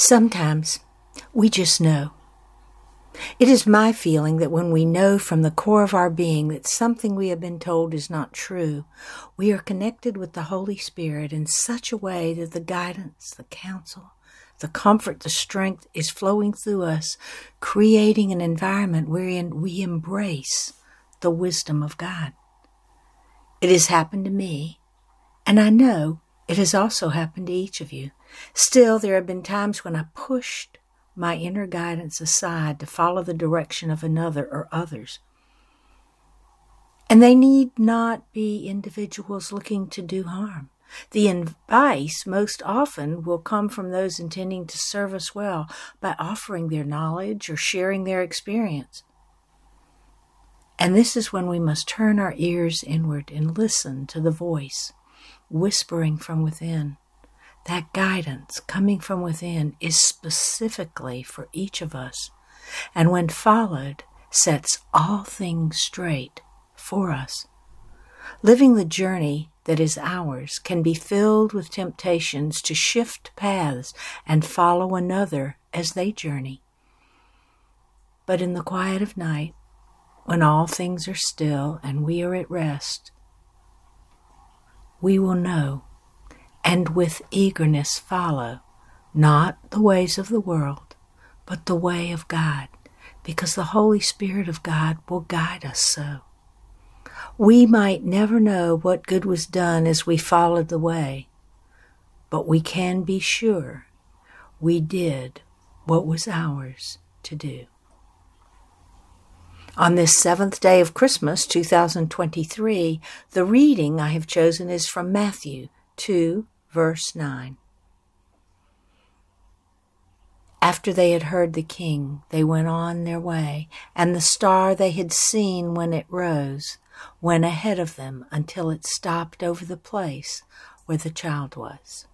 Sometimes we just know. It is my feeling that when we know from the core of our being that something we have been told is not true, we are connected with the Holy Spirit in such a way that the guidance, the counsel, the comfort, the strength is flowing through us, creating an environment wherein we embrace the wisdom of God. It has happened to me, and I know it has also happened to each of you. Still, there have been times when I pushed my inner guidance aside to follow the direction of another or others. And they need not be individuals looking to do harm. The advice most often will come from those intending to serve us well by offering their knowledge or sharing their experience. And this is when we must turn our ears inward and listen to the voice whispering from within. That guidance coming from within is specifically for each of us, and when followed, sets all things straight for us. Living the journey that is ours can be filled with temptations to shift paths and follow another as they journey. But in the quiet of night, when all things are still and we are at rest, we will know and with eagerness follow not the ways of the world, but the way of God, because the Holy Spirit of God will guide us so. We might never know what good was done as we followed the way, but we can be sure we did what was ours to do. On this seventh day of Christmas, 2023, the reading I have chosen is from Matthew 2, verse 9. After they had heard the king, they went on their way, and the star they had seen when it rose went ahead of them until it stopped over the place where the child was.